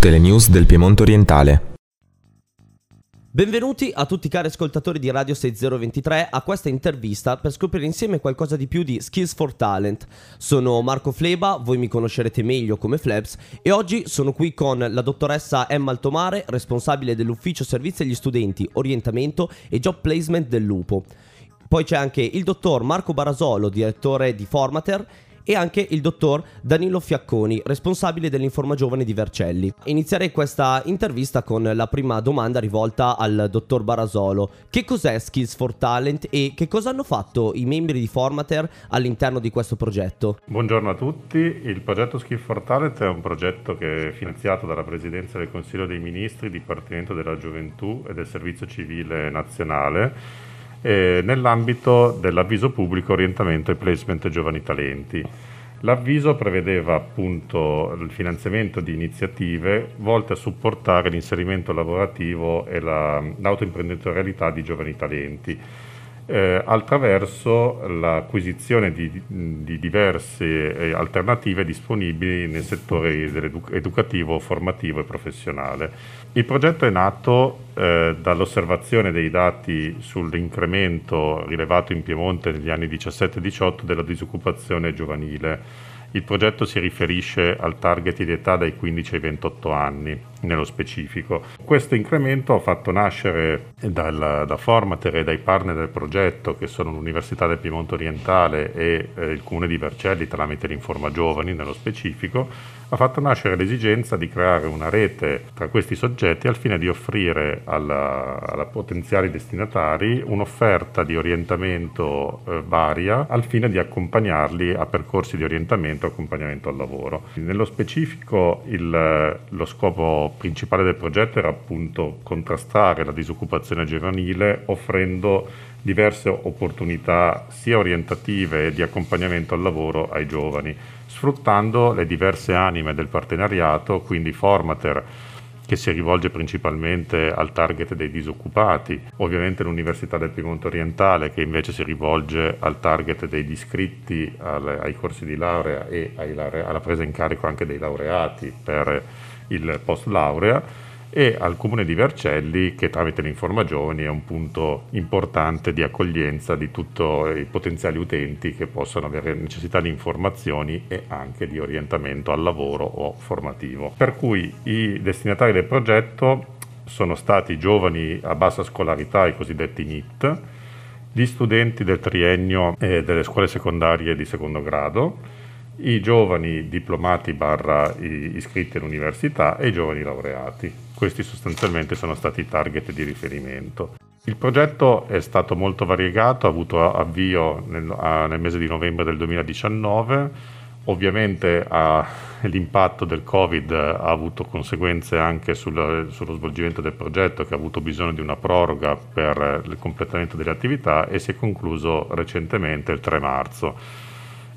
tutte le news del Piemonte orientale. Benvenuti a tutti cari ascoltatori di Radio 6023 a questa intervista per scoprire insieme qualcosa di più di Skills for Talent. Sono Marco Fleba, voi mi conoscerete meglio come Flebs e oggi sono qui con la dottoressa Emma Altomare, responsabile dell'ufficio servizi agli studenti, orientamento e job placement del Lupo. Poi c'è anche il dottor Marco Barasolo, direttore di Formater e anche il dottor Danilo Fiacconi, responsabile dell'Informa Giovane di Vercelli. Inizierei questa intervista con la prima domanda rivolta al dottor Barasolo. Che cos'è Skills for Talent e che cosa hanno fatto i membri di Formater all'interno di questo progetto? Buongiorno a tutti, il progetto Skills for Talent è un progetto che è finanziato dalla Presidenza del Consiglio dei Ministri, Dipartimento della Gioventù e del Servizio Civile Nazionale eh, nell'ambito dell'avviso pubblico orientamento e placement giovani talenti. L'avviso prevedeva appunto il finanziamento di iniziative volte a supportare l'inserimento lavorativo e la, l'autoimprenditorialità di giovani talenti eh, attraverso l'acquisizione di, di diverse eh, alternative disponibili nel settore educativo, formativo e professionale. Il progetto è nato eh, dall'osservazione dei dati sull'incremento rilevato in Piemonte negli anni 17-18 della disoccupazione giovanile il progetto si riferisce al target di età dai 15 ai 28 anni, nello specifico. Questo incremento ha fatto nascere dal, da Formater e dai partner del progetto, che sono l'Università del Piemonte Orientale e eh, il Comune di Vercelli, tramite l'Informa Giovani nello specifico, ha fatto nascere l'esigenza di creare una rete tra questi soggetti al fine di offrire alla potenziali destinatari un'offerta di orientamento eh, varia al fine di accompagnarli a percorsi di orientamento e accompagnamento al lavoro. Nello specifico il, lo scopo principale del progetto era appunto contrastare la disoccupazione giovanile offrendo diverse opportunità sia orientative e di accompagnamento al lavoro ai giovani, sfruttando le diverse anime del partenariato, quindi Formater che si rivolge principalmente al target dei disoccupati, ovviamente l'Università del Piemonte Orientale che invece si rivolge al target degli iscritti ai corsi di laurea e alla presa in carico anche dei laureati per il post laurea e al comune di Vercelli che tramite l'Informa Giovani è un punto importante di accoglienza di tutti i potenziali utenti che possono avere necessità di informazioni e anche di orientamento al lavoro o formativo. Per cui i destinatari del progetto sono stati giovani a bassa scolarità, i cosiddetti NIT, gli studenti del triennio e delle scuole secondarie di secondo grado, i giovani diplomati barra iscritti all'università e i giovani laureati. Questi sostanzialmente sono stati i target di riferimento. Il progetto è stato molto variegato, ha avuto avvio nel, nel mese di novembre del 2019. Ovviamente a, l'impatto del Covid ha avuto conseguenze anche sul, sullo svolgimento del progetto che ha avuto bisogno di una proroga per il completamento delle attività e si è concluso recentemente il 3 marzo.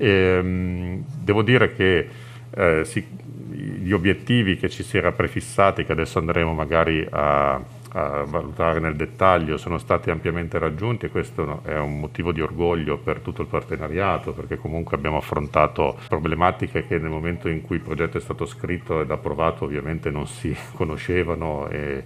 E, ehm, devo dire che eh, si, gli obiettivi che ci si era prefissati, che adesso andremo magari a, a, valutare nel dettaglio, sono stati ampiamente raggiunti e questo è un motivo di orgoglio per tutto il partenariato, perché comunque abbiamo affrontato problematiche che nel momento in cui il progetto è stato scritto ed approvato ovviamente non si conoscevano e,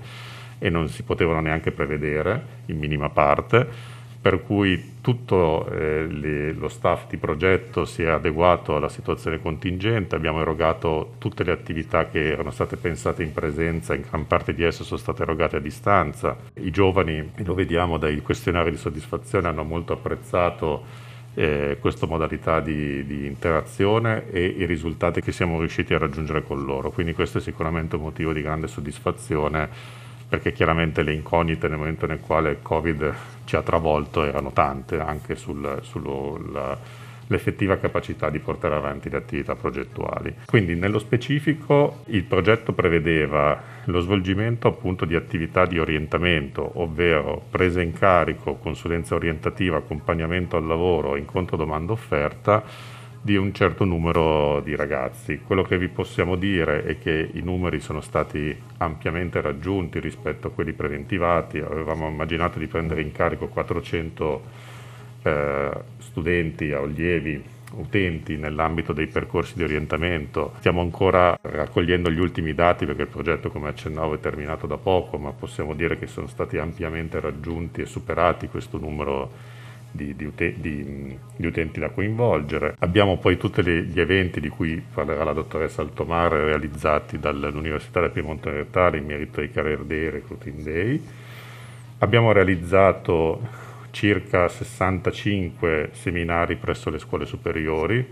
e non si potevano neanche prevedere in minima parte per cui tutto eh, le, lo staff di progetto si è adeguato alla situazione contingente, abbiamo erogato tutte le attività che erano state pensate in presenza, in gran parte di esse sono state erogate a distanza. I giovani, lo vediamo dai questionari di soddisfazione, hanno molto apprezzato eh, questa modalità di, di, interazione e i risultati che siamo riusciti a raggiungere con loro. Quindi questo è sicuramente un motivo di grande soddisfazione perché chiaramente le incognite nel momento nel quale il Covid ci ha travolto erano tante anche sull'effettiva capacità di portare avanti le attività progettuali. Quindi nello specifico il progetto prevedeva lo svolgimento appunto di attività di orientamento, ovvero presa in carico, consulenza orientativa, accompagnamento al lavoro, incontro domanda offerta di un certo numero di ragazzi. Quello che vi possiamo dire è che i numeri sono stati ampiamente raggiunti rispetto a quelli preventivati, avevamo immaginato di prendere in carico 400 eh, studenti, allievi utenti nell'ambito dei percorsi di orientamento. Stiamo ancora raccogliendo gli ultimi dati perché il progetto, come accennavo, è terminato da poco, ma possiamo dire che sono stati ampiamente raggiunti e superati questo numero di, di, di, di, utenti da coinvolgere. Abbiamo poi tutti gli eventi di cui parlerà la dottoressa Altomare realizzati dall'Università del Piemonte Orientale in merito ai Career Day Recruiting Day. Abbiamo realizzato circa 65 seminari presso le scuole superiori,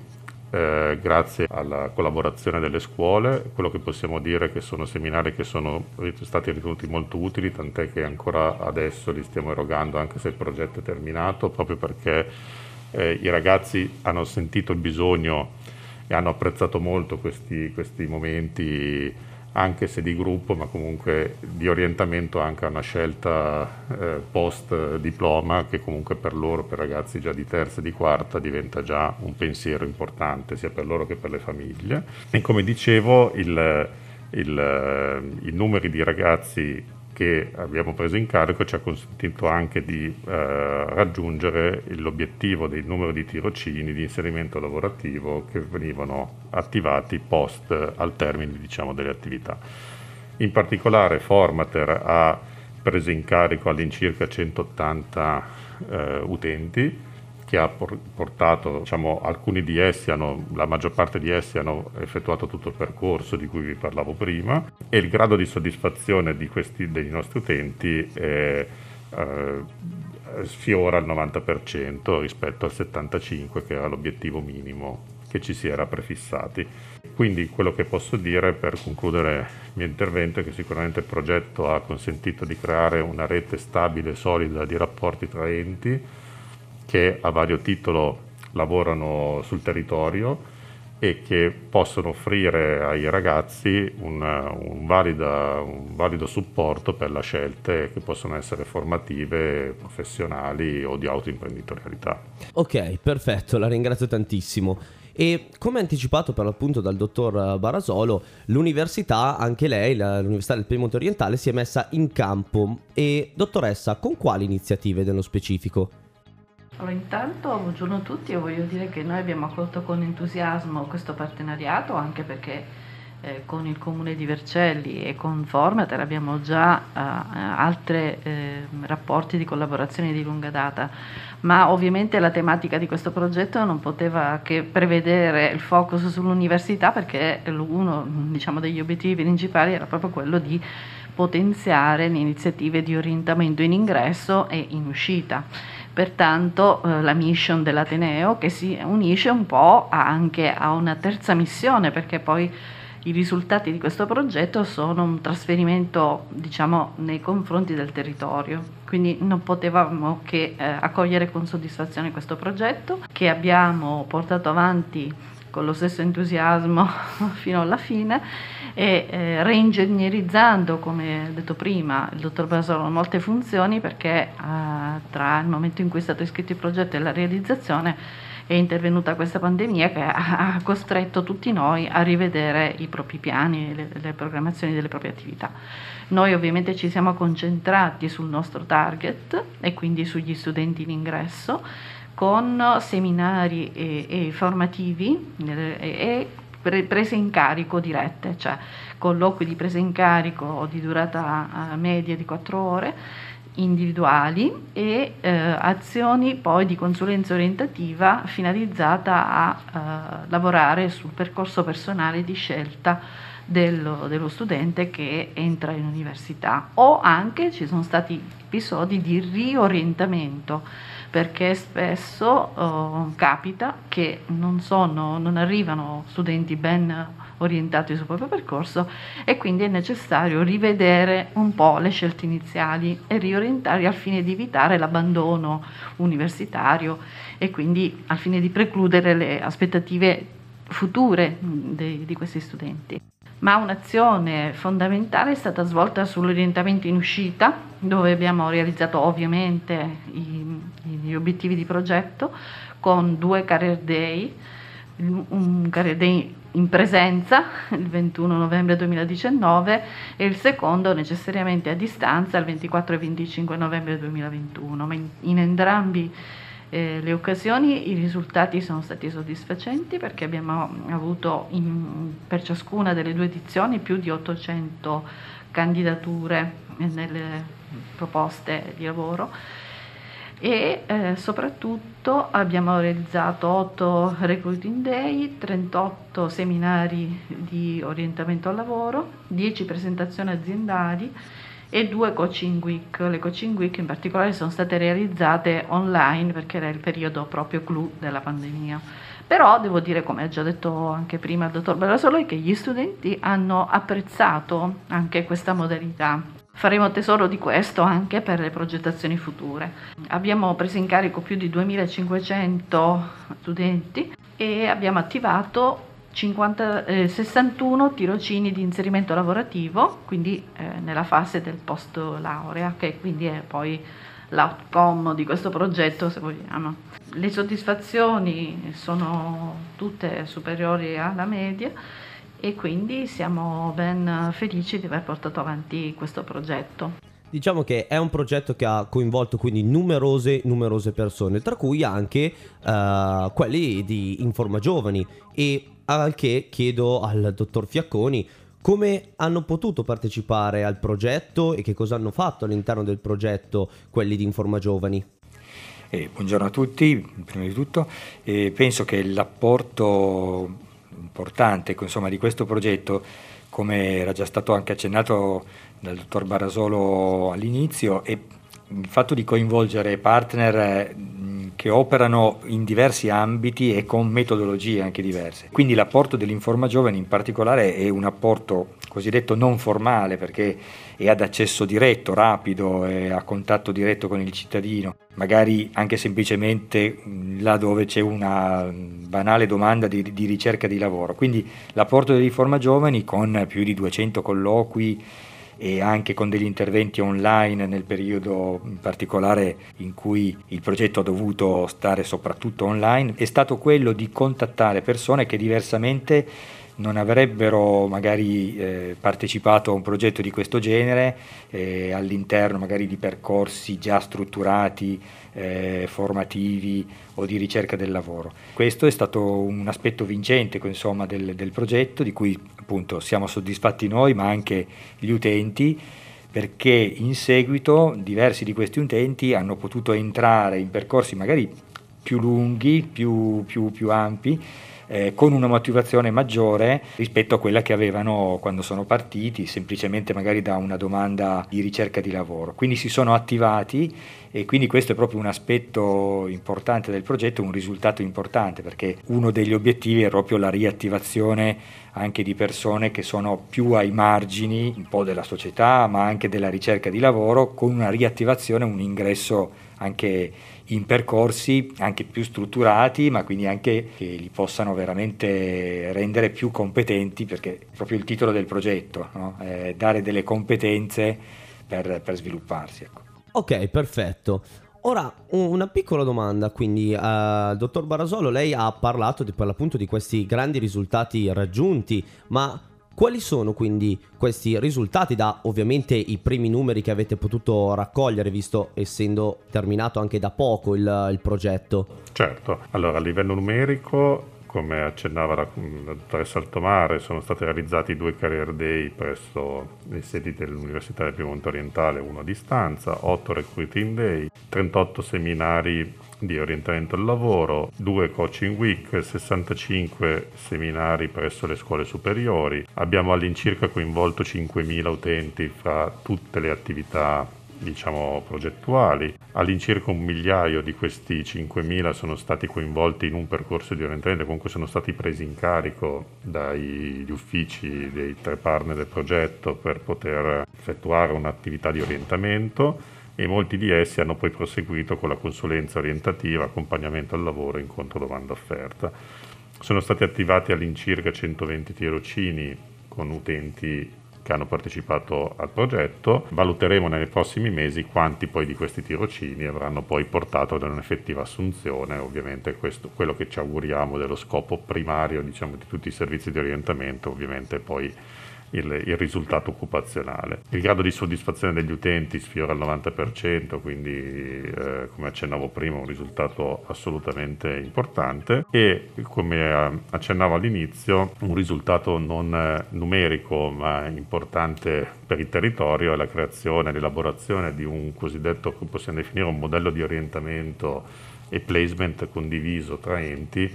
eh, grazie alla collaborazione delle scuole. Quello che possiamo dire è che sono seminari che sono stati ritenuti molto utili, tant'è che ancora adesso li stiamo erogando anche se il progetto è terminato, proprio perché eh, i ragazzi hanno sentito il bisogno e hanno apprezzato molto questi, questi momenti anche se di gruppo, ma comunque di orientamento anche a una scelta eh, post diploma che comunque per loro, per ragazzi già di terza e di quarta, diventa già un pensiero importante sia per loro che per le famiglie. E come dicevo, il, il, i numeri di ragazzi che abbiamo preso in carico ci ha consentito anche di eh, raggiungere l'obiettivo del numero di tirocini di inserimento lavorativo che venivano attivati post al termine diciamo, delle attività. In particolare Formater ha preso in carico all'incirca 180 eh, utenti che ha portato, diciamo, alcuni di essi hanno, la maggior parte di essi hanno effettuato tutto il percorso di cui vi parlavo prima e il grado di soddisfazione di questi, dei nostri utenti è, eh, sfiora il 90% rispetto al 75% che era l'obiettivo minimo che ci si era prefissati. Quindi quello che posso dire per concludere il mio intervento è che sicuramente il progetto ha consentito di creare una rete stabile e solida di rapporti tra enti che a vario titolo lavorano sul territorio e che possono offrire ai ragazzi un, un, valida, un, valido supporto per le scelte che possono essere formative, professionali o di autoimprenditorialità. Ok, perfetto, la ringrazio tantissimo. E come anticipato per l'appunto dal dottor Barasolo, l'università, anche lei, l'Università del Piemonte Orientale, si è messa in campo. E dottoressa, con quali iniziative nello specifico? Allora, intanto buongiorno a tutti, io voglio dire che noi abbiamo accolto con entusiasmo questo partenariato anche perché eh, con il comune di Vercelli e con Formater abbiamo già eh, altri eh, rapporti di collaborazione di lunga data, ma ovviamente la tematica di questo progetto non poteva che prevedere il focus sull'università perché uno diciamo, degli obiettivi principali era proprio quello di potenziare le iniziative di orientamento in ingresso e in uscita pertanto eh, la mission dell'Ateneo che si unisce un po' anche a una terza missione perché poi i risultati di questo progetto sono un trasferimento diciamo nei confronti del territorio. Quindi non potevamo che eh, accogliere con soddisfazione questo progetto che abbiamo portato avanti con lo stesso entusiasmo fino alla fine e eh, reingegnerizzando, come detto prima, il dottor Basolo molte funzioni perché eh, tra il momento in cui è stato iscritto il progetto e la realizzazione è intervenuta questa pandemia che ha costretto tutti noi a rivedere i propri piani, le, le programmazioni delle proprie attività. Noi ovviamente ci siamo concentrati sul nostro target e quindi sugli studenti in ingresso con seminari e, e formativi e, e prese in carico dirette, cioè colloqui di presa in carico di durata eh, media di 4 ore individuali e eh, azioni poi di consulenza orientativa finalizzata a eh, lavorare sul percorso personale di scelta dello, dello, studente che entra in università. O anche ci sono stati episodi di riorientamento perché spesso oh, capita che non, sono, non arrivano studenti ben orientati sul proprio percorso e quindi è necessario rivedere un po' le scelte iniziali e riorientare al fine di evitare l'abbandono universitario e quindi al fine di precludere le aspettative future di, di questi studenti ma un'azione fondamentale è stata svolta sull'orientamento in uscita, dove abbiamo realizzato ovviamente i, gli obiettivi di progetto con due career day, un career day in presenza il 21 novembre 2019 e il secondo necessariamente a distanza il 24 e 25 novembre 2021, ma in, in entrambi eh, le occasioni, i risultati sono stati soddisfacenti perché abbiamo avuto in, per ciascuna delle due edizioni più di 800 candidature nelle proposte di lavoro. E eh, soprattutto abbiamo realizzato 8 recruiting day, 38 seminari di orientamento al lavoro, 10 presentazioni aziendali e due coaching week. Le coaching week in particolare sono state realizzate online perché era il periodo proprio clou della pandemia. Però devo dire, come ha già detto anche prima il dottor Bellasolo, che gli studenti hanno apprezzato anche questa modalità Faremo tesoro di questo anche per le progettazioni future. Abbiamo preso in carico più di 2500 studenti e abbiamo attivato 50, eh, 61 tirocini di inserimento lavorativo, quindi eh, nella fase del post laurea, che quindi è poi l'outcome di questo progetto, se vogliamo. Le soddisfazioni sono tutte superiori alla media e quindi siamo ben felici di aver portato avanti questo progetto. Diciamo che è un progetto che ha coinvolto quindi numerose, numerose persone, tra cui anche uh, quelli di Informa Giovani e al che chiedo al dottor Fiacconi come hanno potuto partecipare al progetto e che cosa hanno fatto all'interno del progetto quelli di Informa Giovani. Eh, buongiorno a tutti, prima di tutto. Eh, penso che l'apporto importante insomma, di questo progetto, come era già stato anche accennato dal dottor Barasolo all'inizio, è il fatto di coinvolgere partner che operano in diversi ambiti e con metodologie anche diverse. Quindi l'apporto dell'Informa Giovani in particolare è un apporto cosiddetto non formale perché è ad accesso diretto, rapido, è a contatto diretto con il cittadino, magari anche semplicemente là dove c'è una banale domanda di, di ricerca di lavoro. Quindi l'apporto dell'Informa Giovani con più di 200 colloqui e anche con degli interventi online nel periodo in particolare in cui il progetto ha dovuto stare soprattutto online, è stato quello di contattare persone che diversamente non avrebbero magari eh, partecipato a un progetto di questo genere eh, all'interno magari di percorsi già strutturati, eh, formativi o di ricerca del lavoro. Questo è stato un aspetto vincente insomma, del, del progetto di cui appunto siamo soddisfatti noi ma anche gli utenti perché in seguito diversi di questi utenti hanno potuto entrare in percorsi magari più lunghi, più, più, più ampi eh, con una motivazione maggiore rispetto a quella che avevano quando sono partiti, semplicemente magari da una domanda di ricerca di lavoro. Quindi si sono attivati e quindi questo è proprio un aspetto importante del progetto, un risultato importante perché uno degli obiettivi è proprio la riattivazione anche di persone che sono più ai margini un po' della società ma anche della ricerca di lavoro con una riattivazione, un ingresso anche in percorsi anche più strutturati, ma quindi anche che li possano veramente rendere più competenti, perché è proprio il titolo del progetto, no? dare delle competenze per, per svilupparsi. Ecco. Ok, perfetto. Ora, una piccola domanda, quindi, uh, dottor Barasolo, lei ha parlato di, per l'appunto di questi grandi risultati raggiunti, ma quali sono quindi questi risultati da ovviamente i primi numeri che avete potuto raccogliere, visto essendo terminato anche da poco il, il progetto? Certo, allora a livello numerico come accennava la, la dottoressa Altomare, sono stati realizzati due career day presso le sedi dell'Università del Piemonte Orientale, uno a distanza, 8 recruiting day, 38 seminari di orientamento al lavoro, 2 coaching week, 65 seminari presso le scuole superiori. Abbiamo all'incirca coinvolto 5.000 utenti fra tutte le attività diciamo, progettuali. All'incirca un migliaio di questi 5.000 sono stati coinvolti in un percorso di orientamento, comunque sono stati presi in carico dagli uffici dei tre partner del progetto per poter effettuare un'attività di orientamento e molti di essi hanno poi proseguito con la consulenza orientativa, accompagnamento al lavoro, incontro domanda offerta. Sono stati attivati all'incirca 120 tirocini con utenti che hanno partecipato al progetto. Valuteremo nei prossimi mesi quanti poi di questi tirocini avranno poi portato ad un'effettiva assunzione. Ovviamente questo quello che ci auguriamo dello scopo primario diciamo, di tutti i servizi di orientamento, ovviamente poi il, il, risultato occupazionale. Il grado di soddisfazione degli utenti sfiora il 90%, quindi eh, come accennavo prima un risultato assolutamente importante e come accennavo all'inizio un risultato non eh, numerico ma importante per il territorio è la creazione e l'elaborazione di un cosiddetto, possiamo definire un modello di orientamento e placement condiviso tra enti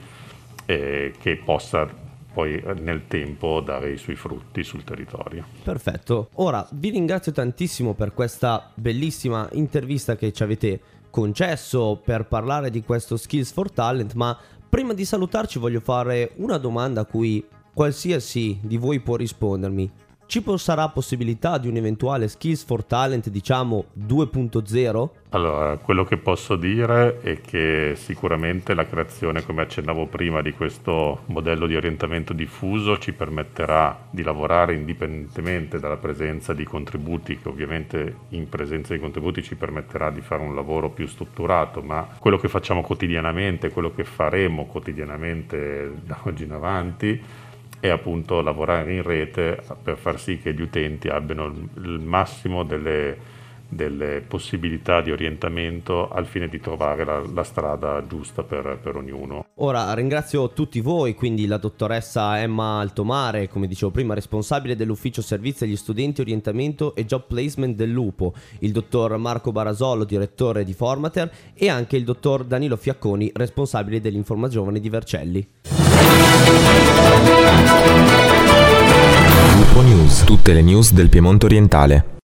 eh, che possa poi nel tempo dare i suoi frutti sul territorio. Perfetto, ora vi ringrazio tantissimo per questa bellissima intervista che ci avete concesso per parlare di questo Skills for Talent, ma prima di salutarci voglio fare una domanda a cui qualsiasi di voi può rispondermi. Ci sarà possibilità di un eventuale Skills for Talent, diciamo 2.0? Allora, quello che posso dire è che sicuramente la creazione, come accennavo prima, di questo modello di orientamento diffuso ci permetterà di lavorare indipendentemente dalla presenza di contributi, che ovviamente in presenza di contributi ci permetterà di fare un lavoro più strutturato, ma quello che facciamo quotidianamente, quello che faremo quotidianamente da oggi in avanti, e appunto lavorare in rete per far sì che gli utenti abbiano il massimo delle, delle possibilità di orientamento al fine di trovare la, la strada giusta per, per, ognuno. Ora ringrazio tutti voi, quindi la dottoressa Emma Altomare, come dicevo prima, responsabile dell'ufficio servizi agli studenti orientamento e job placement del Lupo, il dottor Marco Barasolo, direttore di Formater e anche il dottor Danilo Fiacconi, responsabile dell'Informa Giovane di Vercelli. Lupo News, tutte le news del Piemonte orientale.